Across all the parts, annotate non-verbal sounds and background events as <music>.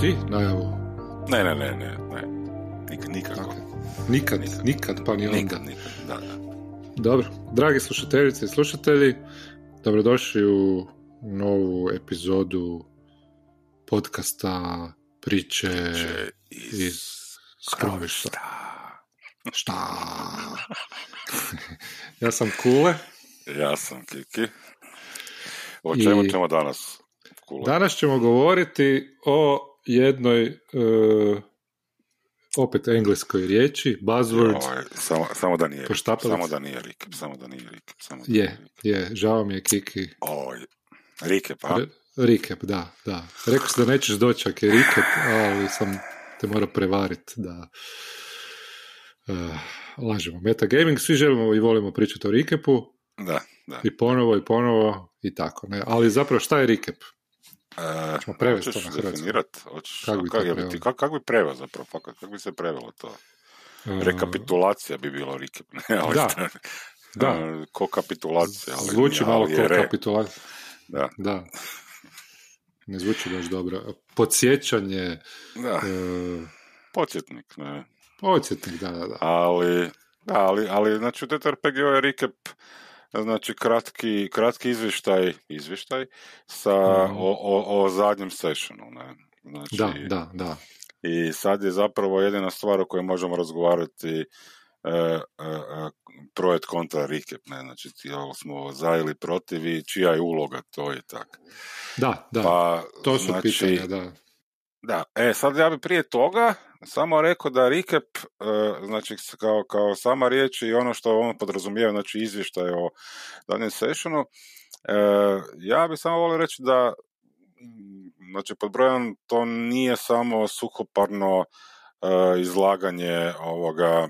Ti najavu? Ne, ne, ne, ne, ne. Nik, nikako. Ok. Nikad, nikad, nikad, pa ni onda. Nikad, nikad, da, da. Dobro, dragi slušateljice i slušatelji, dobrodošli u novu epizodu podcasta priče Če iz... iz skrovišta. Šta? Šta? <laughs> ja sam Kule. Ja sam Kiki. O čemu I- ćemo danas? Kule? Danas ćemo govoriti o jednoj e, opet engleskoj riječi, buzzword. Ovaj, samo, samo da nije, Poštapalica. samo da nije Rikep, samo da nije Rikep, samo da Je, nije Rikep. je, žao mi je Kiki. Oj, Rikep, a? Re- recap, da, da. Rekao si da nećeš doći ako je recap, ali sam te morao prevariti da uh, lažemo. Metagaming, svi želimo i volimo pričati o recapu Da, da. i ponovo i ponovo i tako. Ne? Ali zapravo šta je recap? E, Ćemo prevesti to na hrvatski. Hoćeš, Kako bi kak, je- preveli? ti- kak, kak bi preveo zapravo, fakat, kako bi se prevelo to? Uh, Rekapitulacija bi bilo Rikep, <laughs> ne? Ali Da, da. e, Ko kapitulacija, ali Zvuči ali malo re. kapitulacija. Da, Da. Ne zvuči baš dobro. Podsjećanje, da, uh, podsjetnik, ne? podsjetnik, da, da, da. ali, da, ali, ali znači u TTRPG je recap znači kratki, kratki izvještaj, izvještaj sa, Mhm. o, o, o zadnjem sessionu, ne? Znači, Da, da, da. I sad je zapravo jedina stvar o kojoj možemo razgovarati e, e, e, projekt kontra recap, ne? Znači, ti jel smo za ili protiv i čija je uloga to i tak. Da, da. Pa, to su znači, pitanja, da. Da, e, sad ja bi prije toga samo rekao da recap, e, znači kao, kao sama riječ i ono što on podrazumijeva, znači izvještaj o danjem sessionu, e, ja bi samo volio reći da mm, znači pod brojem to nije samo suhoparno e, izlaganje ovoga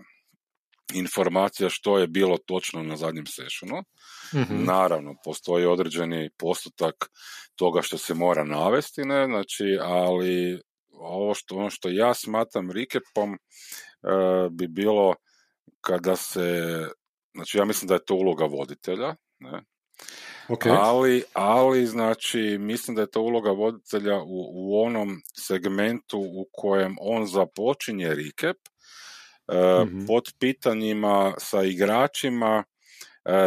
informacija što je bilo točno na zadnjem sessionu, Mhm. Naravno, postoji određeni postotak toga što se mora navesti, ne, znači, ali ovo što, ono što ja smatram recapom e, bi bilo kada se, znači ja mislim da je to uloga voditelja, ne, Ok. ali, ali znači mislim da je to uloga voditelja u, u onom segmentu u kojem on započinje recap e, Mhm. pod pitanjima sa igračima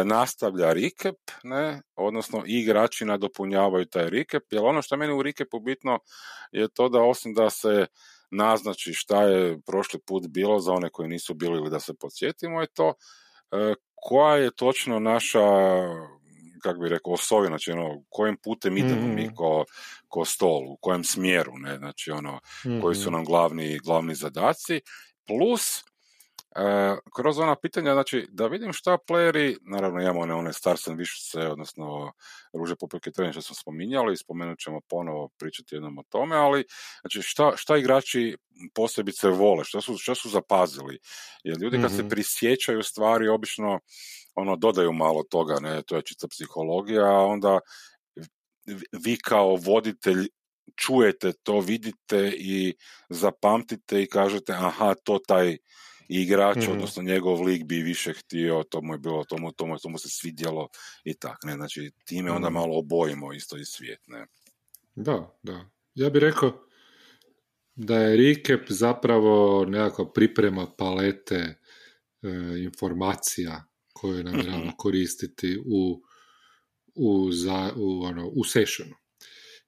nastavlja recap, ne, odnosno i igrači nadopunjavaju taj recap, jer ono što meni u recapu bitno je to da osim da se naznači šta je prošli put bilo za one koji nisu bili ili da se podsjetimo je to e, koja je točno naša kako bi rekao, osovina, znači ono, kojim putem idemo Mhm. mi ko, ko stol, u kojem smjeru, ne, znači ono, koji su Mhm. nam glavni, glavni zadaci, plus e, kroz ona pitanja, znači da vidim šta playeri, naravno imamo one, one stars and wishes, odnosno ruže poput trenja što smo spominjali, spomenut ćemo ponovo pričati jednom o tome, ali znači šta, šta igrači posebice vole, šta su, šta su zapazili, jer ljudi kad se Mhm. prisjećaju stvari obično ono dodaju malo toga, ne, to je čista psihologija, a onda vi kao voditelj čujete to, vidite i zapamtite i kažete aha, to taj igrač, Mhm. odnosno njegov lik bi više htio, to mu je bilo, to mu, to mu, to mu se svidjelo i tak, ne, znači time onda Mhm. malo obojimo isto i svijet, ne. Da, da. Ja bih rekao da je recap zapravo nekakva priprema palete e, informacija koje namjerava Mhm. koristiti u, u, za, u, ono, u sessionu.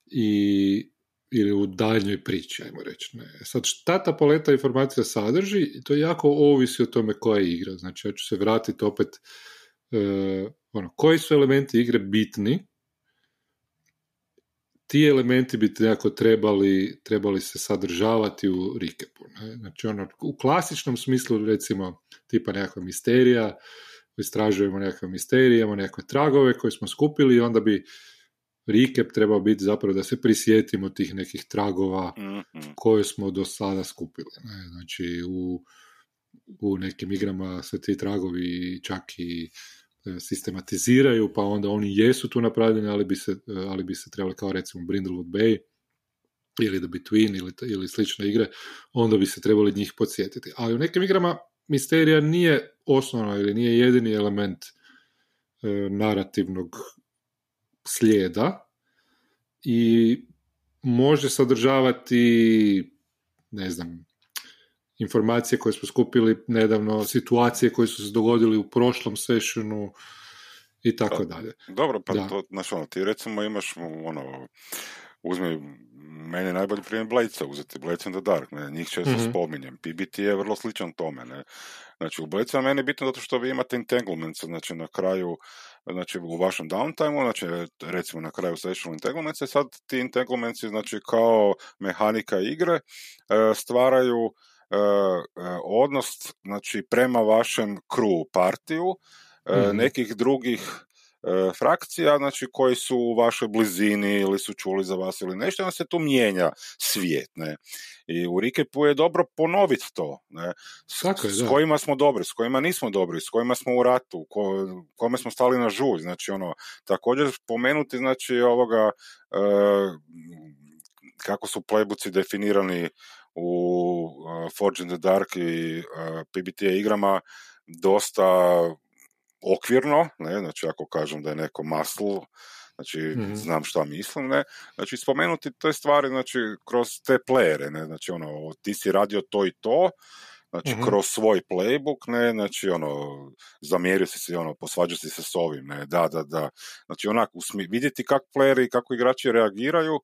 I, ili u daljnjoj priči, ajmo reći. Ne. Sad, šta ta paleta informacija sadrži, to jako ovisi o tome koja je igra. Znači, ja ću se vratiti opet e, ono, koji su elementi igre bitni ti elementi bi nekako trebali, trebali se sadržavati u recapu. Ne? Znači, ono, u klasičnom smislu, recimo, tipa nekakva misterija, istražujemo nekakve misterije, imamo nekakve tragove koje smo skupili i onda bi recap trebao biti zapravo da se prisjetimo tih nekih tragova Mhm. koje smo do sada skupili. Ne? Znači, u, u nekim igrama se ti tragovi čak i e, sistematiziraju, pa onda oni jesu tu napravljeni, ali bi se, e, ali bi se trebali kao recimo Brindlewood Bay ili The Between ili, ili slične igre, onda bi se trebali njih podsjetiti. Ali u nekim igrama misterija nije osnovna ili nije jedini element e, narativnog slijeda i može sadržavati, ne znam, informacije koje smo skupili nedavno, situacije koje su se dogodili u prošlom sessionu i tako dalje. Dobro, pa to, znaš, ono, ti recimo imaš, ono, uzmi meni je najbolji primjer Bladesa uzeti, Blades in the Dark, ne, njih često mm-hmm. spominjem. PBT je vrlo sličan tome, ne. Znači, u Bladesa meni je bitno zato što vi imate entanglements, znači na kraju, znači u vašem downtimeu, znači recimo na kraju session entanglements, i sad ti entanglements, znači kao mehanika igre, e, stvaraju e, e, odnos, znači prema vašem crew partiju, mm-hmm. nekih drugih frakcija, znači koji su u vašoj blizini ili su čuli za vas ili nešto, onda se tu mijenja svijet, ne. I u Rikepu je dobro ponoviti to, ne. S, s kojima smo dobri, s kojima nismo dobri, s kojima smo u ratu, ko, kome smo stali na žulj, znači ono, također spomenuti, znači ovoga, e, kako su playbuci definirani u uh, Forge in the Dark i uh, PBTA igrama dosta okvirno, ne, znači ako kažem da je neko maslo, znači mm znam šta mislim, ne, znači spomenuti te stvari, znači kroz te playere, ne, znači ono, ti si radio to i to, Znači, mm kroz svoj playbook, ne, znači, ono, zamjerio si se, ono, posvađao si se s ovim, ne, da, da, da. Znači, onak, vidjeti kako playeri i kako igrači reagiraju, e,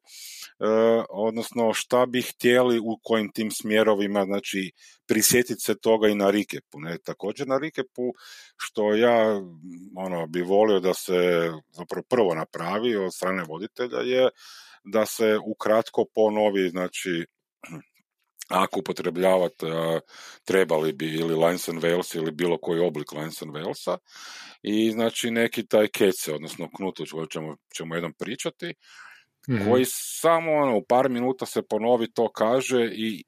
odnosno šta bi htjeli u kojim tim smjerovima, znači, prisjetiti se toga i na Rikepu, ne, također na Rikepu, što ja, ono, bi volio da se, zapravo prvo napravi od strane voditelja je da se ukratko ponovi, znači, ako upotrebljavate, trebali bi ili Lines and Wales ili bilo koji oblik Lines and Walesa i znači neki taj kece, odnosno knut, o ćemo, ćemo jednom pričati, mm koji samo ono, u par minuta se ponovi to kaže i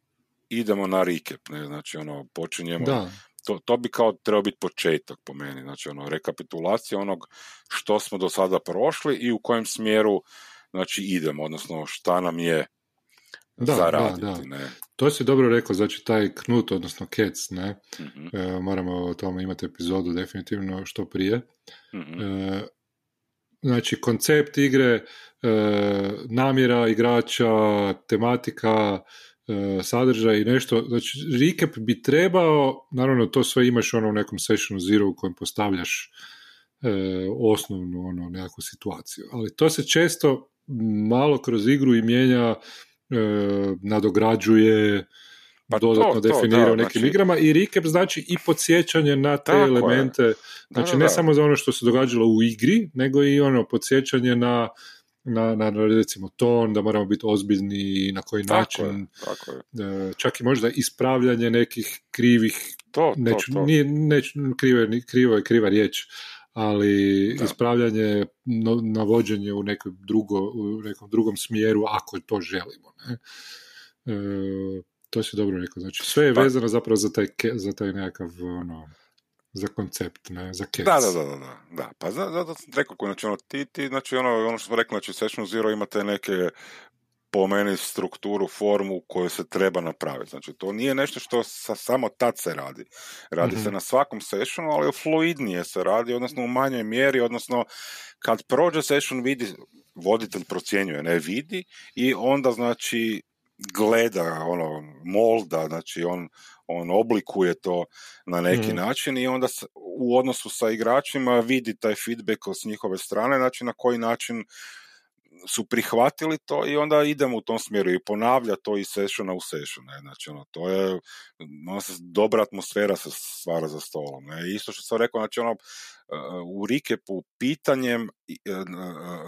idemo na recap, ne, znači ono, počinjemo da. To, to bi kao trebao biti početak po meni, znači ono, rekapitulacija onog što smo do sada prošli i u kojem smjeru znači idemo, odnosno šta nam je da, zaraditi. Da, da. Ne? To si dobro rekao, znači taj knut, odnosno kec, ne? mm E, moramo o tome imati epizodu definitivno što prije. mm E, znači, koncept igre, e, namjera igrača, tematika, e, sadržaj i nešto, znači recap bi trebao, naravno to sve imaš ono u nekom sessionu zero u kojem postavljaš e, osnovnu ono nekakvu situaciju, ali to se često malo kroz igru i mijenja nadograđuje, pa dodatno to, definira u nekim znači... igrama i recap znači i podsjećanje na te elemente, znači ne samo za ono što se događalo u igri, nego i ono podsjećanje na na, na recimo ton, da moramo biti ozbiljni i na koji tako način, je, tako je. E, čak i možda ispravljanje nekih krivih, to, neću, to, Nije, neću, krivo, krivo je kriva riječ, ali ispravljanje, navođenje u, nekoj drugo, u nekom drugom smjeru ako to želimo. Ne? E, to si dobro rekao. Znači, sve je pa, vezano zapravo za taj, za taj nekakav ono, za koncept, ne, za kec. Da, da, da, da, da. Pa zato sam rekao, znači, ono, ti, ti, znači, ono, ono što smo rekli, znači, Session Zero imate neke po meni strukturu, formu koju se treba napraviti. Znači, to nije nešto što sa, samo tad se radi. Radi se mhm. na svakom sessionu, ali fluidnije se radi, odnosno u manjoj mjeri, odnosno kad prođe session vidi, voditelj procjenjuje, ne vidi i onda znači gleda, ono, molda, znači on, on oblikuje to na neki mhm. način i onda u odnosu sa igračima vidi taj feedback s njihove strane, znači na koji način su prihvatili to i onda idemo u tom smjeru i ponavlja to iz sessiona u session. Ne? Znači, ono, to je ono dobra atmosfera se stvara za stolom. Ne? Isto što sam rekao, znači, ono, u rikepu pitanjem e,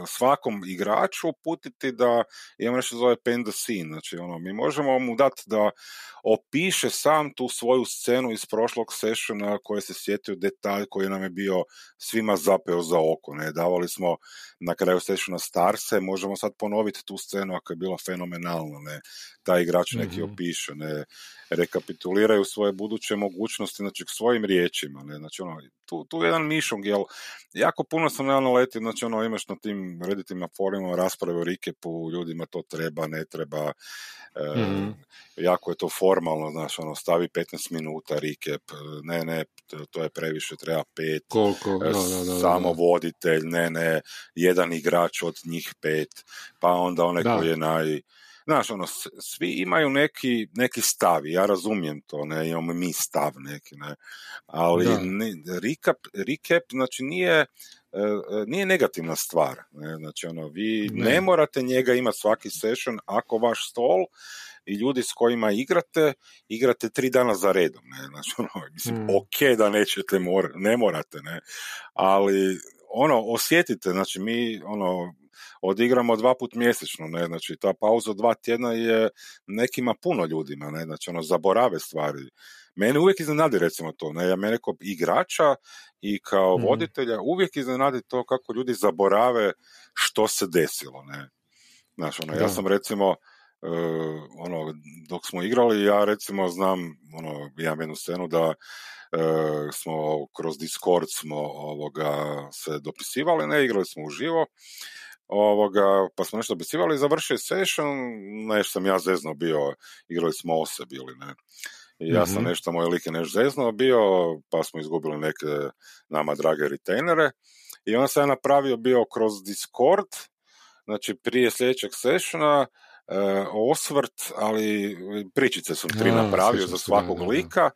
svakom igraču putiti da imamo nešto zove pen the scene, znači ono, mi možemo mu dati da opiše sam tu svoju scenu iz prošlog sessiona koje se sjetio detalj koji nam je bio svima zapeo za oko, ne, davali smo na kraju sessiona Starse, možemo sad ponoviti tu scenu ako je bila fenomenalna, ne, taj igrač neki mm opiše, ne, rekapituliraju svoje buduće mogućnosti, znači svojim riječima, ne, znači ono, tu, tu jedan miš Armstrong, jer jako puno sam na letio, znači ono imaš na tim reditima forumima rasprave o Rikepu, ljudima to treba, ne treba, e, mhm. jako je to formalno, znaš, ono, stavi 15 minuta Rikep, ne, ne, to je previše, treba pet, Koliko? Da, da, da, samo voditelj, ne, ne, jedan igrač od njih pet, pa onda onaj koji je naj Znaš, ono, svi imaju neki, neki stav, ja razumijem to, ne, imamo mi stav neki, ne, ali ne, recap, recap, znači nije, e, e, nije negativna stvar, ne, znači ono, vi ne, morate njega imati svaki session ako vaš stol i ljudi s kojima igrate, igrate tri dana za redom, ne, znači ono, mislim, mm. ok da nećete, mor, ne morate, ne, ali ono, osjetite, znači mi, ono, odigramo dva put mjesečno, ne, znači ta pauza dva tjedna je nekima puno ljudima, ne, znači ono zaborave stvari. Mene uvijek iznenadi recimo to, ne, ja mene kao igrača i kao mhm. voditelja uvijek iznenadi to kako ljudi zaborave što se desilo, ne. Znači, ono, ja sam recimo, uh, ono, dok smo igrali, ja recimo znam, ono, imam jednu scenu da uh, smo kroz Discord smo ovoga se dopisivali, ne, igrali smo uživo ovoga, pa smo nešto dopisivali, završio session, nešto sam ja zezno bio, igrali smo ose bili, ne. I ja sam mhm. nešto, moj lik je nešto zezno bio, pa smo izgubili neke nama drage retainere. I onda sam ja napravio bio kroz Discord, znači prije sljedećeg sessiona, e, osvrt, ali pričice sam tri napravio za svakog lika,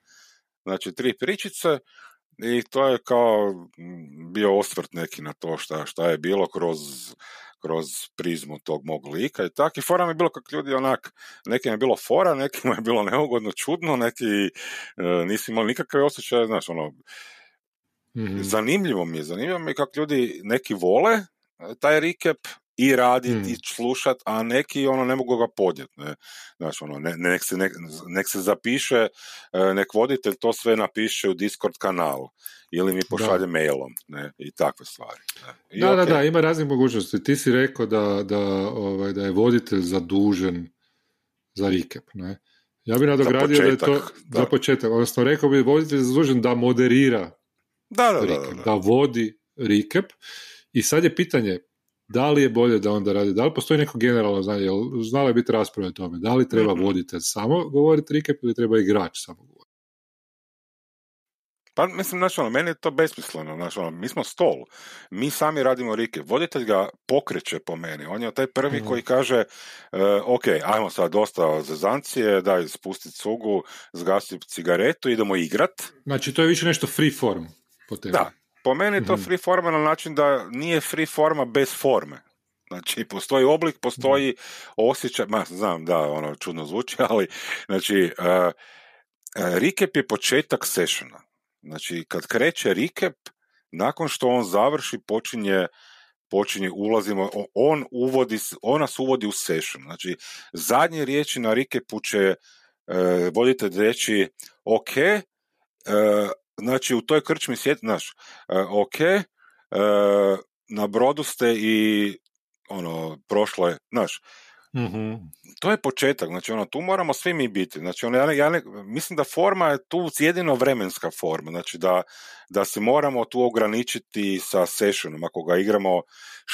znači tri pričice, i to je kao bio osvrt neki na to šta, šta je bilo kroz, kroz prizmu tog mog lika i tak. I fora mi je bilo kako ljudi onak, nekim je bilo fora, <laughs> nekima je bilo neugodno, čudno, neki e, nisi imali nikakve osjećaje, znaš, ono, mm zanimljivo mi je, zanimljivo mi je kako ljudi neki vole e, taj recap i raditi mm. i slušat, a neki ono ne mogu ga podnijeti. Ne? Znaš, ono, ne, nek, se, nek, nek, se zapiše, e, nek voditelj to sve napiše u Discord kanalu ili mi pošalje mailom ne? i takve stvari. Ne? I da, da, da, ima raznih mogućnosti. Ti si rekao da, da, ovaj, da je voditelj zadužen za recap. Ne? Ja bih nadogradio da je to da. za početak, odnosno rekao bi voditelj zadužen da moderira da, da, recap, da, da, vodi recap i sad je pitanje da li je bolje da onda radi, da li postoji neko generalno znanje, jel znala je biti rasprave o tome, da li treba mm voditelj samo govoriti recap ili treba igrač samo govoriti? Pa mislim, znači, ono, meni je to besmisleno, znači, ono, mi smo stol, mi sami radimo rike, voditelj ga pokreće po meni, on je taj prvi koji kaže, uh, ok, ajmo sad dosta zezancije, daj spustiti cugu, zgasi cigaretu, idemo igrat. Znači, to je više nešto free form po tebi. Da, po meni je to mhm. free forma na način da nije free forma bez forme. Znači, postoji oblik, postoji osjećaj, ma, znam, da, ono, čudno zvuči, <laughs> ali, znači, uh, recap je početak sessiona. Znači, kad kreće recap, nakon što on završi, počinje počinje, ulazimo, on, uvodi, on nas uvodi u session. Znači, zadnje riječi na recapu će uh, voditelj reći, ok, uh, znači u toj krčmi sjeti, znaš, uh, ok, uh, na brodu ste i ono, prošlo je, znaš, mm to je početak, znači ono, tu moramo svi mi biti, znači ono, ja, ja ne, mislim da forma je tu jedino vremenska forma, znači da, da se moramo tu ograničiti sa sessionom, ako ga igramo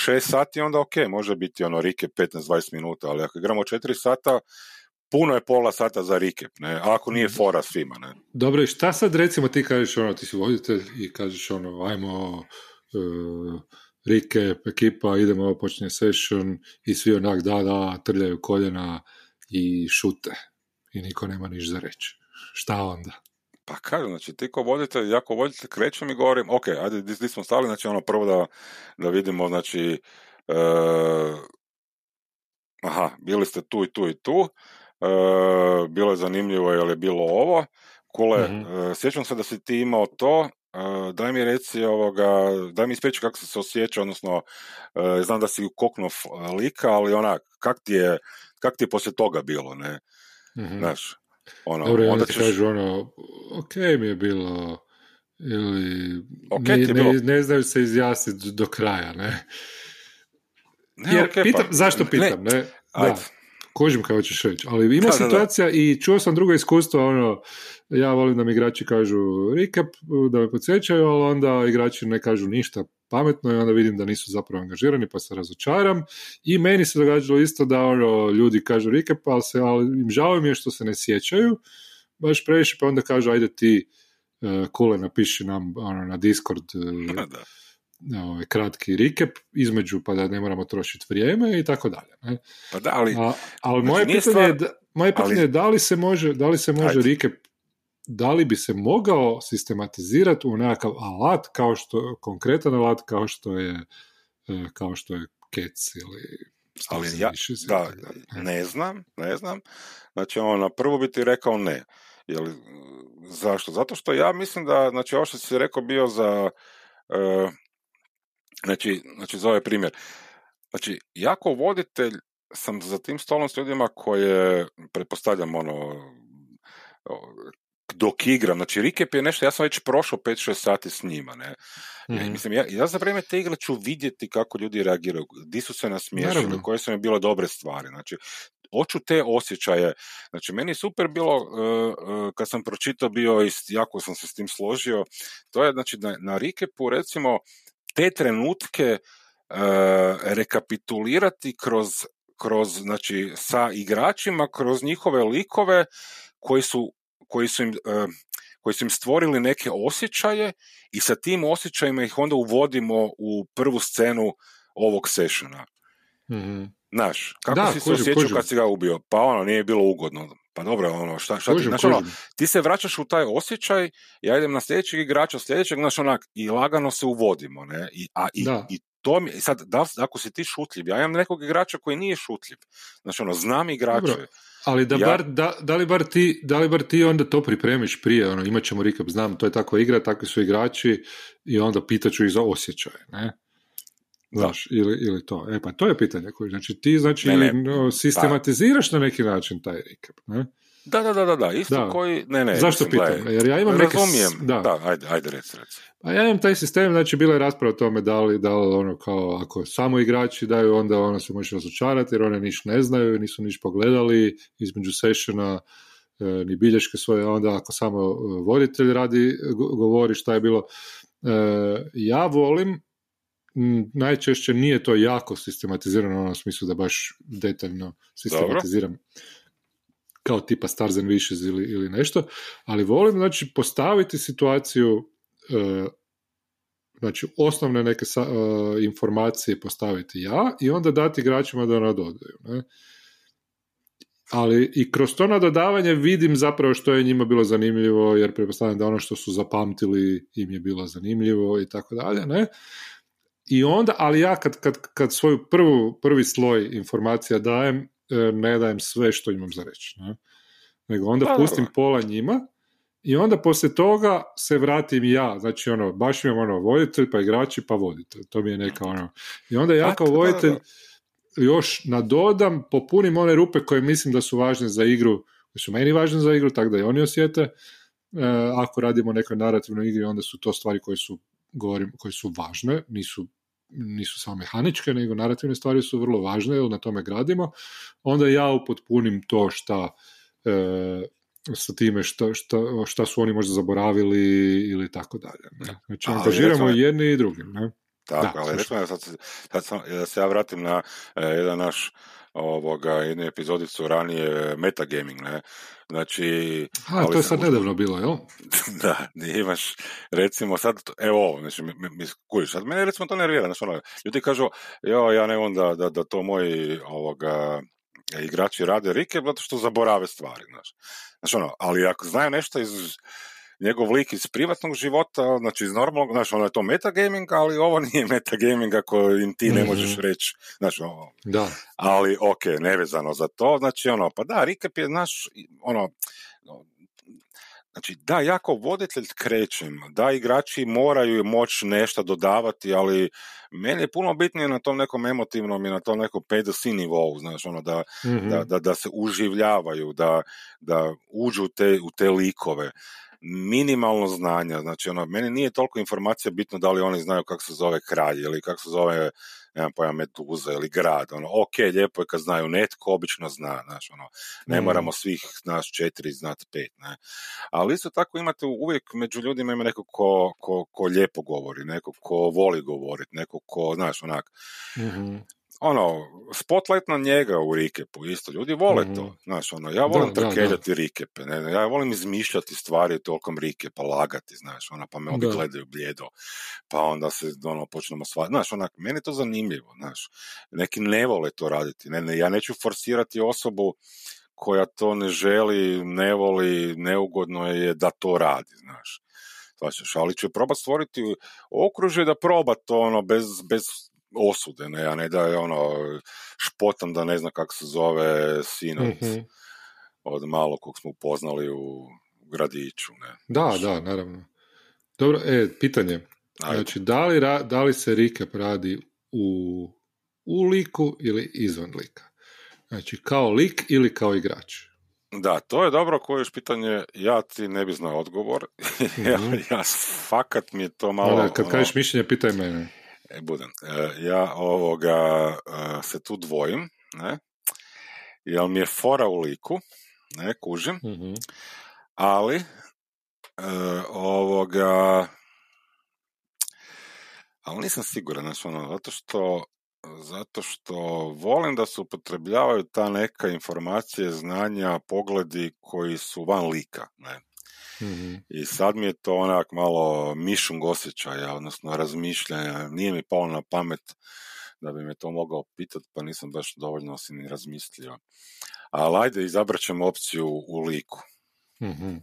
6 sati, onda ok, može biti ono rike 15-20 minuta, ali ako igramo 4 sata, puno je pola sata za recap, ne, ako nije mhm. fora svima, ne. Dobro, i šta sad recimo ti kažeš, ono, ti si voditelj i kažeš, ono, ajmo uh, recap, ekipa, idemo, počinje session i svi onak, da, da, trljaju koljena i šute i niko nema niš za reći. Šta onda? Pa kažem, znači ti ko voditelj, ako voditelj krećem i govorim, ok, ajde, di, smo stali, znači ono prvo da, da vidimo, znači, uh, aha, bili ste tu i tu i tu, bilo je zanimljivo je li bilo ovo. Kule, mm sjećam se da si ti imao to, e, daj mi reci ovoga, daj mi ispričaj kako si se osjećao, odnosno znam da si koknuo lika, ali onak, kak ti je, kak ti je poslije toga bilo, ne? Mm-hmm. Znaš, ono, Dobro, onda ćeš... kažu ono, ok mi je bilo, ili okay, ne, ne, ne, znaju se izjasniti do kraja, ne? ne Jer, okay, pitam, pa, zašto pitam, ne? ne? Ajde. Kožim kao ćeš reći, ali ima situacija i čuo sam drugo iskustvo, ono, ja volim da mi igrači kažu recap, da me podsjećaju, ali onda igrači ne kažu ništa pametno i onda vidim da nisu zapravo angažirani pa se razočaram. I meni se događalo isto da ono, ljudi kažu recap, ali, se, ali im žao mi je što se ne sjećaju baš previše, pa onda kažu ajde ti uh, kule napiši nam ono, na Discord uh, ovaj, kratki recap između pa da ne moramo trošiti vrijeme i tako dalje. Ne? Pa da, ali, A, ali znači, moje pitanje, je, moje pitanje je da li se može, da li se može recap da li bi se mogao sistematizirati u nekakav alat kao što, konkretan alat kao što je e, kao što je Kec ili ali ja, da, ne znam, ne znam. Znači, ono, na prvo bi ti rekao ne. Jel, zašto? Zato što ja mislim da, znači, ovo što si rekao bio za, uh, znači, znači, za ovaj primjer. Znači, jako voditelj sam za tim stolom s ljudima koje, pretpostavljam, ono, dok igram, znači Rikep je nešto, ja sam već prošao 5-6 sati s njima, ne. Mm-hmm. Mislim, ja, ja za vrijeme te igre ću vidjeti kako ljudi reagiraju, di su se nasmiješili, koje su mi bile dobre stvari, znači hoću te osjećaje. Znači, meni je super bilo, uh, kad sam pročitao bio i jako sam se s tim složio, to je, znači, na, na Rikepu, recimo, te trenutke uh, rekapitulirati kroz, kroz, znači, sa igračima, kroz njihove likove koji su koji su im, e, koji su im stvorili neke osjećaje i sa tim osjećajima ih onda uvodimo u prvu scenu ovog sessiona. Mm-hmm. Znaš, kako da, si se osjećao kad si ga ubio? Pa ono, nije bilo ugodno. Pa dobro, ono, šta, šta ti, znaš, ono, ti se vraćaš u taj osjećaj, ja idem na sljedećeg igrača, sljedećeg, znaš, onak, i lagano se uvodimo, ne, i, a, i, i to mi, sad, da, ako si ti šutljiv, ja imam nekog igrača koji nije šutljiv, znači, ono, znam igrače, dobro. Ali da, bar, da, da, li bar ti, da li bar ti onda to pripremiš prije, ono, imat ćemo recap, znam, to je takva igra, takvi su igrači i onda pitaću ih za osjećaje, ne? Znaš, ili, ili to. E pa to je pitanje koji, znači ti znači ne, ne, no, sistematiziraš pa. na neki način taj recap, ne? Da, da, da, da, isto da. koji, ne, ne. Zašto mislim, pitam? Jer ja imam neke... Razumijem, da. da, ajde, ajde reci, reci. A ja imam taj sistem, znači bila je rasprava o tome da li, da li ono kao, ako samo igrači daju, onda ono se može razočarati jer one niš ne znaju, nisu niš pogledali između sessiona, e, ni bilješke svoje, onda ako samo e, voditelj radi, govori šta je bilo. E, ja volim, najčešće nije to jako sistematizirano u onom smislu da baš detaljno sistematiziram. Dobro kao tipa Stars and Wishes ili, ili nešto, ali volim znači postaviti situaciju e, znači osnovne neke e, informacije postaviti ja i onda dati igračima da nadodaju. Ne? Ali i kroz to nadodavanje vidim zapravo što je njima bilo zanimljivo, jer pretpostavljam da ono što su zapamtili im je bilo zanimljivo i tako dalje, ne? I onda, ali ja kad, kad, kad svoju prvu, prvi sloj informacija dajem, E, ne dajem sve što imam za reći. Ne? Nego onda pustim pola njima i onda poslije toga se vratim ja. Znači, ono, baš imam ono, voditelj, pa igrači, pa voditelj. To mi je neka ono... I onda ja kao voditelj još nadodam, popunim one rupe koje mislim da su važne za igru, koje su meni važne za igru, tako da i oni osjete. E, ako radimo nekoj narativnoj igri, onda su to stvari koje su, govorim, koje su važne, nisu nisu samo mehaničke, nego narativne stvari su vrlo važne, jer na tome gradimo, onda ja upotpunim to šta e, sa time šta, šta, šta, su oni možda zaboravili ili tako dalje. Znači, angažiramo i jedni i drugi. Ne? Tako, da, ali recimo, sad, sad sam, da se ja vratim na e, jedan naš ovoga, jednu epizodicu ranije metagaming, ne? Znači... A, to je sad nedavno bilo, jel? <laughs> da, imaš, recimo sad, evo, znači, mi, mi sad mene recimo to nervira, znači, ono, ljudi kažu, jo, ja ne onda da, da to moji, ovoga, igrači rade rike, zato što zaborave stvari, znaš. Znači, ono, ali ako znaju nešto iz njegov lik iz privatnog života, znači iz normalnog, znači ono je to metagaming, ali ovo nije <laughs> metagaming ako im ti ne mhm. možeš reći, znači ovo. Da. Ali ok, nevezano za to, znači ono, pa da, recap je naš, ono, Znači, da, jako voditelj krećem, da, igrači moraju moći nešto dodavati, ali meni je puno bitnije na tom nekom emotivnom i na tom nekom P2C nivou, znaš, ono, da, mm da, da, da, se uživljavaju, da, da uđu te, u te likove. Minimalno znanja, znači ono, meni nije toliko informacija bitno da li oni znaju kako se zove kralj ili kako se zove nemam pojma, Meduza ili grad, ono, ok, lijepo je kad znaju netko, obično zna, znaš, ono, ne mm. moramo svih nas četiri znati pet, ne, ali isto tako imate uvijek među ljudima ima neko ko, ko, ko lijepo govori, neko ko voli govoriti, neko ko, znaš, onak, mm ono, spotlight na njega u rikepu, isto, ljudi vole to, mhm. znaš, ono, ja volim trkeljati rikepe, ne, ja volim izmišljati stvari tokom rikepa, lagati, znaš, ona, pa me oni gledaju bljedo, pa onda se, ono, počnemo sva, znaš, onak, meni je to zanimljivo, znaš, neki ne vole to raditi, ne, ne, ja neću forsirati osobu koja to ne želi, ne voli, neugodno je da to radi, znaš, ali ću probati stvoriti okružje da proba to ono bez, bez osude, ne, a ne da je ono špotam da ne zna kako se zove sin od, mm od malog kog smo upoznali u gradiću, ne. Da, da, naravno. Dobro, e, pitanje. Znači, da li, da li se Rikep radi u, u liku ili izvan lika? Znači, kao lik ili kao igrač? Da, to je dobro koje još pitanje, ja ti ne bi znao odgovor, <laughs> ja, mhm. ja fakat mi je to malo... Da, kad ono, kažeš mišljenje, pitaj mene. E, budem. E, ja ovoga e, se tu dvojim, ne? Jel mi je fora u liku, ne, kužim, mm ali e, ovoga ali nisam siguran, znači ono, zato što zato što volim da se upotrebljavaju ta neka informacije, znanja, pogledi koji su van lika, ne. Mhm. I sad mi je to onak malo mišung osjećaja, odnosno razmišljanja. Nije mi palo na pamet da bi me to mogao pitati, pa nisam baš dovoljno si ni razmislio. Ali ajde, izabrat ćemo opciju u liku. mm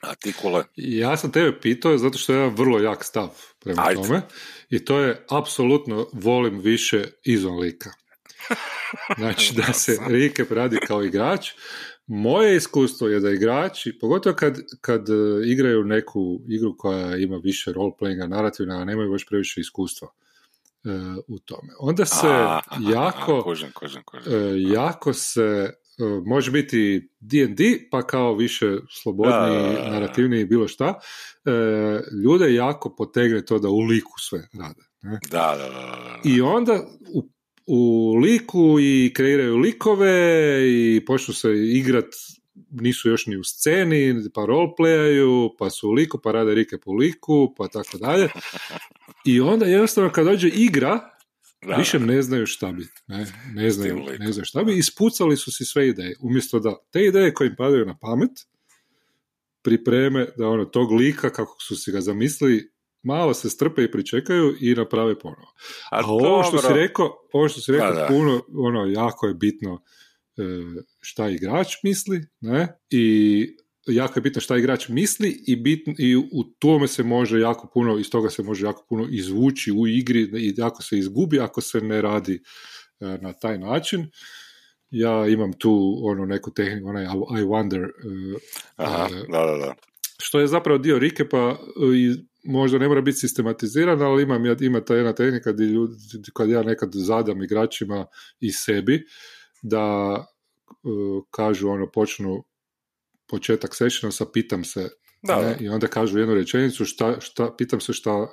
A ti kule? Ja sam tebe pitao zato što ja vrlo jak stav prema ajde. tome i to je apsolutno volim više izvan lika. <laughs> Znači da se Rike radi kao igrač, moje iskustvo je da igrači, pogotovo kad, kad e, igraju neku igru koja ima više role-playinga, narativna, a nemaju baš previše iskustva uh, u tome. Onda se a, jako, kožem, kožem, kožem. Uh, jako se, uh, može biti D&D, pa kao više slobodniji, da, narativniji, bilo šta, ljude jako potegne to da u liku sve rade. Ne? Da, da, da, I onda u u liku i kreiraju likove i počnu se igrat nisu još ni u sceni, pa roleplayaju, pa su u liku, pa rade rike po liku, pa tako dalje. I onda jednostavno kad dođe igra, više ne znaju šta bi. Ne, ne, znaju, ne znaju šta bi. Ispucali su si sve ideje. Umjesto da te ideje koje im padaju na pamet, pripreme da ono tog lika kako su si ga zamislili malo se strpe i pričekaju i naprave ponovo. A, A ovo što si rekao, ovo što si rekao puno, ono, jako je bitno e, šta igrač misli, ne, i jako je bitno šta igrač misli i, bitno, i u tome se može jako puno, iz toga se može jako puno izvući u igri i jako se izgubi ako se ne radi e, na taj način. Ja imam tu ono neku tehniku, onaj I wonder. Uh, Aha, da, da, da. Što je zapravo dio rikepa i možda ne mora biti sistematiziran, ali imam, ima ta jedna tehnika gdje ljudi, kad ja nekad zadam igračima i sebi, da uh, kažu ono, počnu početak sessiona sa pitam se da, ne? i onda kažu jednu rečenicu šta, šta, pitam se šta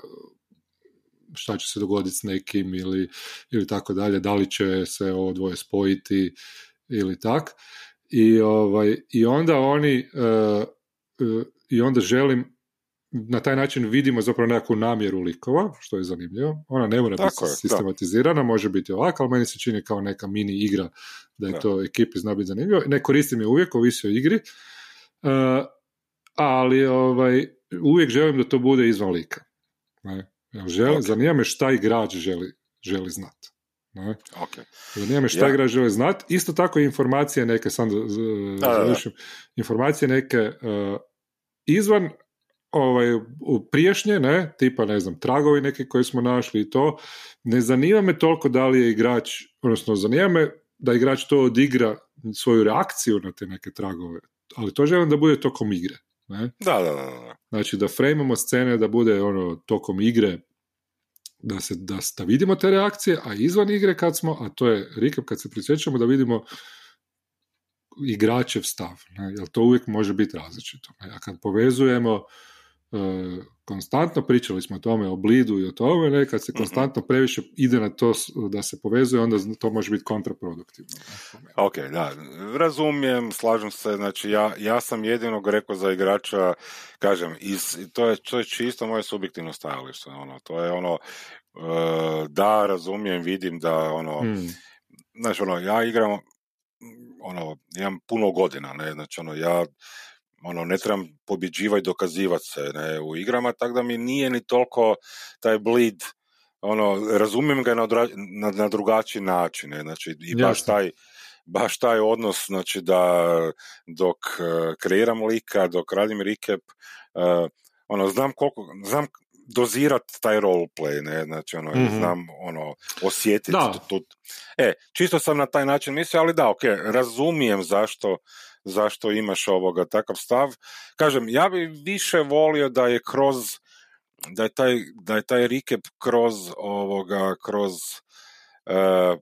šta će se dogoditi s nekim ili, ili tako dalje, da li će se ovo dvoje spojiti ili tak. I, ovaj, i onda oni uh, uh, i onda želim na taj način vidimo zapravo nekakvu namjeru likova, što je zanimljivo. Ona ne mora biti sistematizirana, može biti ovako, ali meni se čini kao neka mini igra da je to ekipi zna biti zanimljivo. Ne koristim je uvijek, ovisi o igri, uh, ali ovaj, uvijek želim da to bude izvan lika. Ne? Želim, Zanima me šta igrač želi, želi znati. Ne? Okay. Zanima me šta ja. igrač želi znati. Isto tako informacije neke, sam da, informacije neke uh, izvan ovaj, priješnje, ne, tipa, ne znam, tragovi neki koji smo našli i to, ne zanima me toliko da li je igrač, odnosno zanima me da igrač to odigra svoju reakciju na te neke tragove, ali to želim da bude tokom igre. Ne? Da, da, da. Znači da frejmamo scene da bude ono tokom igre da, se, da, da vidimo te reakcije, a izvan igre kad smo, a to je recap kad se prisjećamo da vidimo igračev stav, ne, jer to uvijek može biti različito. A kad povezujemo konstantno, pričali smo o tome, o blidu i o tome, ne, kad se mhm. konstantno previše ide na to da se povezuje, onda to može biti kontraproduktivno. Ok, da, razumijem, slažem se, znači ja, ja sam jedinog rekao za igrača, kažem, iz, to, je, to je čisto moje subjektivno stajalište, ono, to je ono, e, da, razumijem, vidim da, ono, hmm. znači, ono, ja igram, ono, imam puno godina, ne, znači, ono, ja ono, ne trebam pobjeđivati, dokazivati se ne, u igrama, tako da mi nije ni toliko taj bleed, ono, razumijem ga na, na, na drugačiji način, ne, znači, i baš taj, baš taj odnos, znači da dok uh, kreiram lika, dok radim recap, uh, ono, znam koliko, znam dozirat taj roleplay, ne, znači ono, mm-hmm. znam ono, osjetiti tu, E, čisto sam na taj način mislio, ali da, ok, razumijem zašto zašto imaš ovoga takav stav. Kažem, ja bi više volio da je kroz da je taj, da je taj recap kroz ovoga, kroz uh,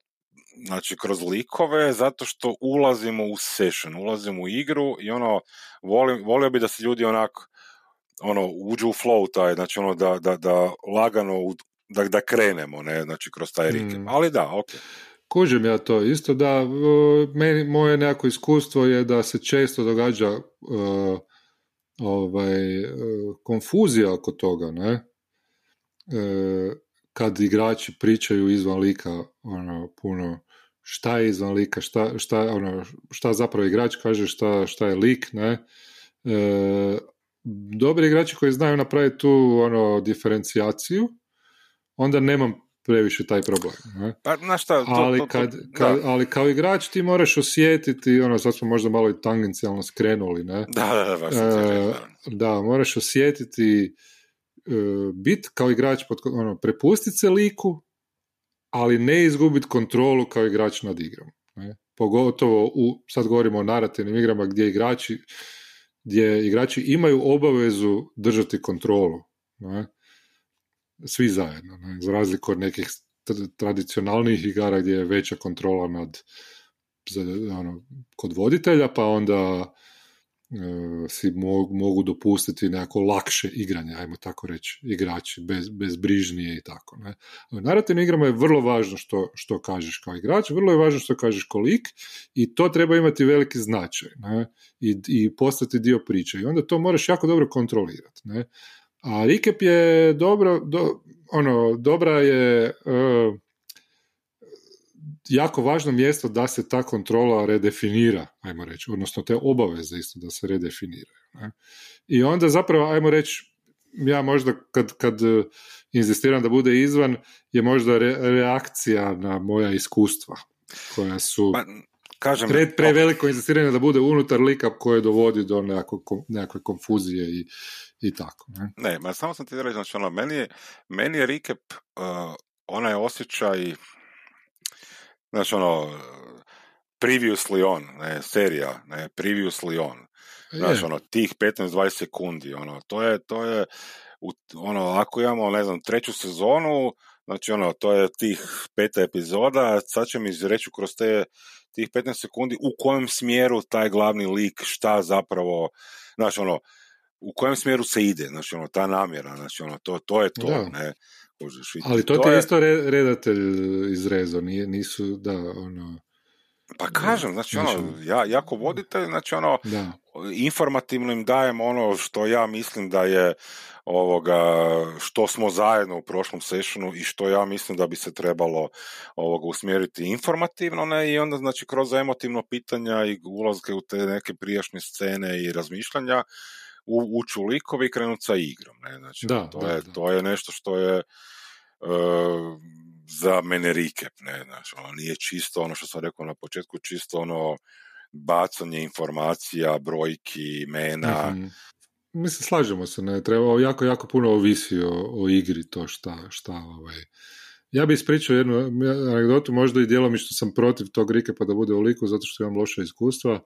znači kroz likove, zato što ulazimo u session, ulazimo u igru i ono, volim, volio bi da se ljudi onako ono, uđu u flow taj, znači ono da, da, da lagano da, da krenemo, ne, znači kroz taj recap. Mm. Ali da, ok. Kužim ja to isto, da meni, moje nekako iskustvo je da se često događa uh, ovaj, uh, konfuzija oko toga, ne? Uh, kad igrači pričaju izvan lika ono, puno šta je izvan lika, šta, šta, ono, šta zapravo igrač kaže, šta, šta je lik, ne? dobri igrači koji znaju napraviti tu ono, diferencijaciju, onda nemam previše taj problem. Ne? Pa, na šta, to, ali, kad, kad, ali kao igrač ti moraš osjetiti, ono, sad smo možda malo i tangencijalno skrenuli, ne? Da, da, da, e, da, moraš osjetiti e, bit kao igrač, pod, ono, prepustiti se liku, ali ne izgubiti kontrolu kao igrač nad igrom. Ne? Pogotovo u, sad govorimo o narativnim igrama gdje igrači gdje igrači imaju obavezu držati kontrolu. Ne? Svi zajedno, ne? za razliku od nekih tradicionalnih igara gdje je veća kontrola nad ono, kod voditelja, pa onda e, si mogu, mogu dopustiti nekako lakše igranje, ajmo tako reći, igrači, bez, bezbrižnije i tako. Ne? U narativnim igrama je vrlo važno što, što kažeš kao igrač, vrlo je važno što kažeš kolik i to treba imati veliki značaj ne? I, i postati dio priče i onda to moraš jako dobro kontrolirati. Ne? A recap je dobro, do, ono, dobra je uh, jako važno mjesto da se ta kontrola redefinira, ajmo reći, odnosno te obaveze isto da se redefiniraju. Ne? I onda zapravo, ajmo reći, ja možda kad, kad e, inzistiram da bude izvan, je možda reakcija na moja iskustva koja su pa, kažem, pre, preveliko inzistiranje da bude unutar lika koje dovodi do nekakve konfuzije i, i tako. Ne, ne ma samo sam ti reći, znači ono, meni je, meni je recap uh, onaj osjećaj znači ono previously on, ne, serija, ne, previously on. Znači, ono, tih 15-20 sekundi, ono, to je, to je, ono, ako imamo, ne znam, treću sezonu, znači, ono, to je tih peta epizoda, sad će mi izreći kroz te, tih 15 sekundi, u kojem smjeru taj glavni lik, šta zapravo, znači, ono, u kojem smjeru se ide, znači ono, ta namjera, znači ono, to, to je to, da. ne, Ali to, to je isto redatelj izrezo, nije, nisu, da, ono... Pa kažem, znači, ono, ono, ja, jako voditelj, znači ono, da. informativno im dajem ono što ja mislim da je ovoga, što smo zajedno u prošlom sessionu i što ja mislim da bi se trebalo ovoga, usmjeriti informativno, ne, i onda znači kroz emotivno pitanja i ulazke u te neke prijašnje scene i razmišljanja, u, ući u likovi i krenuti sa igrom. Ne? Znači, da, to, je, to je nešto što je uh, za mene recap. Ne? Znači, ono nije čisto ono što sam rekao na početku, čisto ono bacanje informacija, brojki, imena. mm Mislim, slažemo se, ne, treba, jako, jako puno ovisi o, o igri to šta, šta ovaj. Ja bi ispričao jednu anegdotu, možda i djelomično sam protiv tog recapa da bude u liku, zato što imam loša iskustva.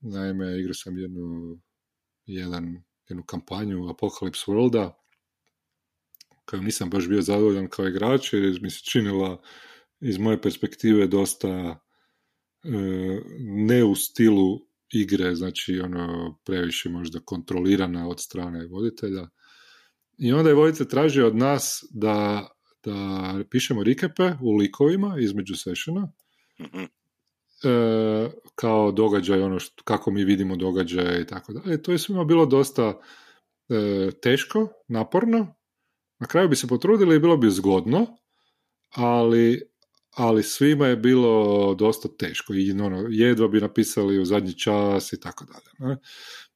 Naime, igrao sam jednu jedan, jednu kampanju Apocalypse Worlda koju nisam baš bio zadovoljan kao igrač jer mi se činila iz moje perspektive dosta ne u stilu igre, znači ono previše možda kontrolirana od strane voditelja. I onda je voditelj tražio od nas da, da pišemo rikepe u likovima između sessiona, e, kao događaj, ono što, kako mi vidimo događaje i tako dalje. To je svima bilo dosta e, teško, naporno. Na kraju bi se potrudili i bilo bi zgodno, ali, ali svima je bilo dosta teško i ono, jedva bi napisali u zadnji čas i tako dalje. ne.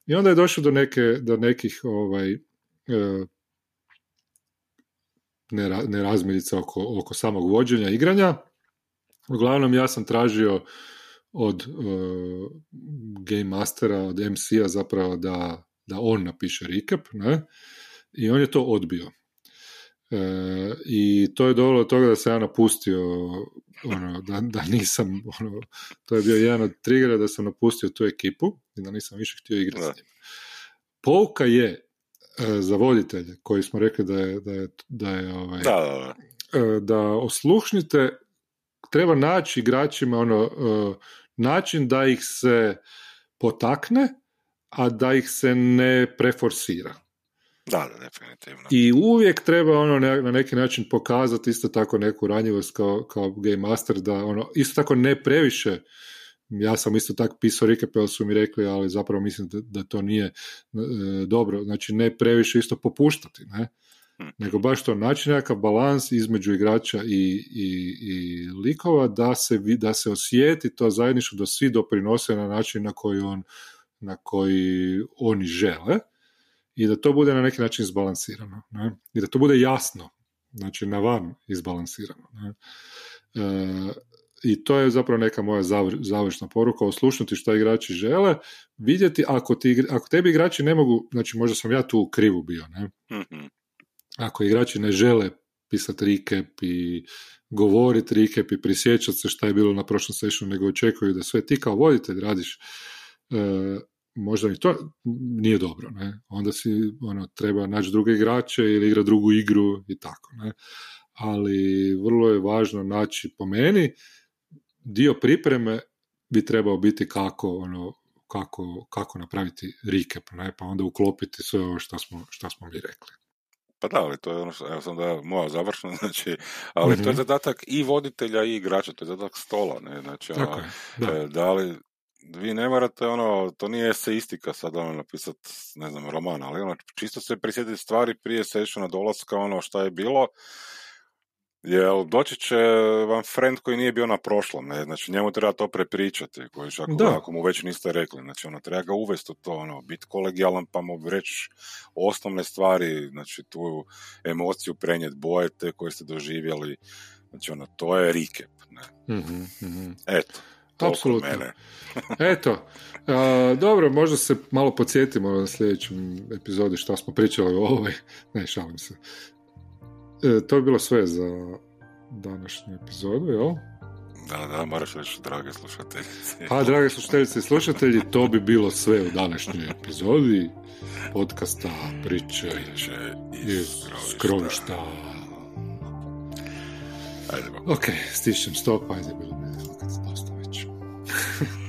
I onda je došlo do, neke, do nekih ovaj, e, nera- nerazmirica oko, oko samog vođenja igranja. Uglavnom ja sam tražio od uh, Game Mastera, od MC-a zapravo da, da on napiše recap, ne? I on je to odbio. E, I to je dovelo do toga da sam ja napustio ono, da, da nisam, ono, to je bio jedan od triggera da sam napustio tu ekipu i da nisam više htio igrati s njima. Pouka je e, za voditelje koji smo rekli da je, da je, da je ovaj, Da, da, da. e, da oslušnite, treba naći igračima ono, e, način da ih se potakne, a da ih se ne preforsira. Da, da, definitivno. I uvijek treba ono ne- na neki način pokazati isto tako neku ranjivost kao, kao game master, da ono, isto tako ne previše ja sam isto tako pisao ali su mi rekli, ali zapravo mislim da, da to nije e, dobro, znači ne previše isto popuštati, ne? Mhm. nego baš to naći nekakav balans između igrača i, i, i likova da se, da se osjeti to zajedništvo, da svi doprinose na način na koji, on, na koji oni žele i da to bude na neki način izbalansirano. Ne? I da to bude jasno, znači na van izbalansirano. Ne? E, I to je zapravo neka moja zavr- završna poruka, oslušnuti što igrači žele, vidjeti ako, ti, ako tebi igrači ne mogu, znači možda sam ja tu u krivu bio, ne? Mhm. Ako igrači ne žele pisati recap i govoriti recap i prisjećati se šta je bilo na prošlom sessionu, nego očekuju da sve ti kao voditelj radiš, e, možda i to nije dobro. Ne? Onda si ono, treba naći druge igrače ili igrati drugu igru i tako. Ne? Ali vrlo je važno naći po meni dio pripreme bi trebao biti kako ono kako, kako napraviti recap, ne? pa onda uklopiti sve ovo što smo, što smo mi rekli. Pa da, ali to je ono što, evo sam da moja završno, <laughs> znači, ali to je Mhm. zadatak i voditelja i igrača, to je zadatak stola, ne, znači, ono, je, da. e, da li, vi ne morate, ono, to nije eseistika sad, ono, napisat, ne znam, roman, ali ono, čisto se prisjetiti stvari prije sessiona dolaska, ono, šta je bilo, Jel doći će vam friend koji nije bio na prošlom, ne? znači njemu treba to prepričati, koji će ako, Da. ako mu već niste rekli, znači ono, treba ga uvesti u to, ono, biti kolegijalan pa mu reći osnovne stvari, znači tu emociju prenijeti, boje te koje ste doživjeli, znači ono, to je recap, ne? Mhm, mhm. Eto, Apsolutno. mene. <laughs> Eto, a, dobro, možda se malo podsjetimo na sljedećem epizodi šta smo pričali o ovoj. <laughs> Ne, šalim se. E, to je bilo sve za današnju epizodu, jel? Da, da, moraš reći, drage slušateljice. Pa, drage slušateljice i slušatelji, to bi bilo sve u današnjoj epizodi podcasta Priče Priče iz iz skrovišta. Ajde. Ok, stišem stop, ajde, bilo mi je. ok.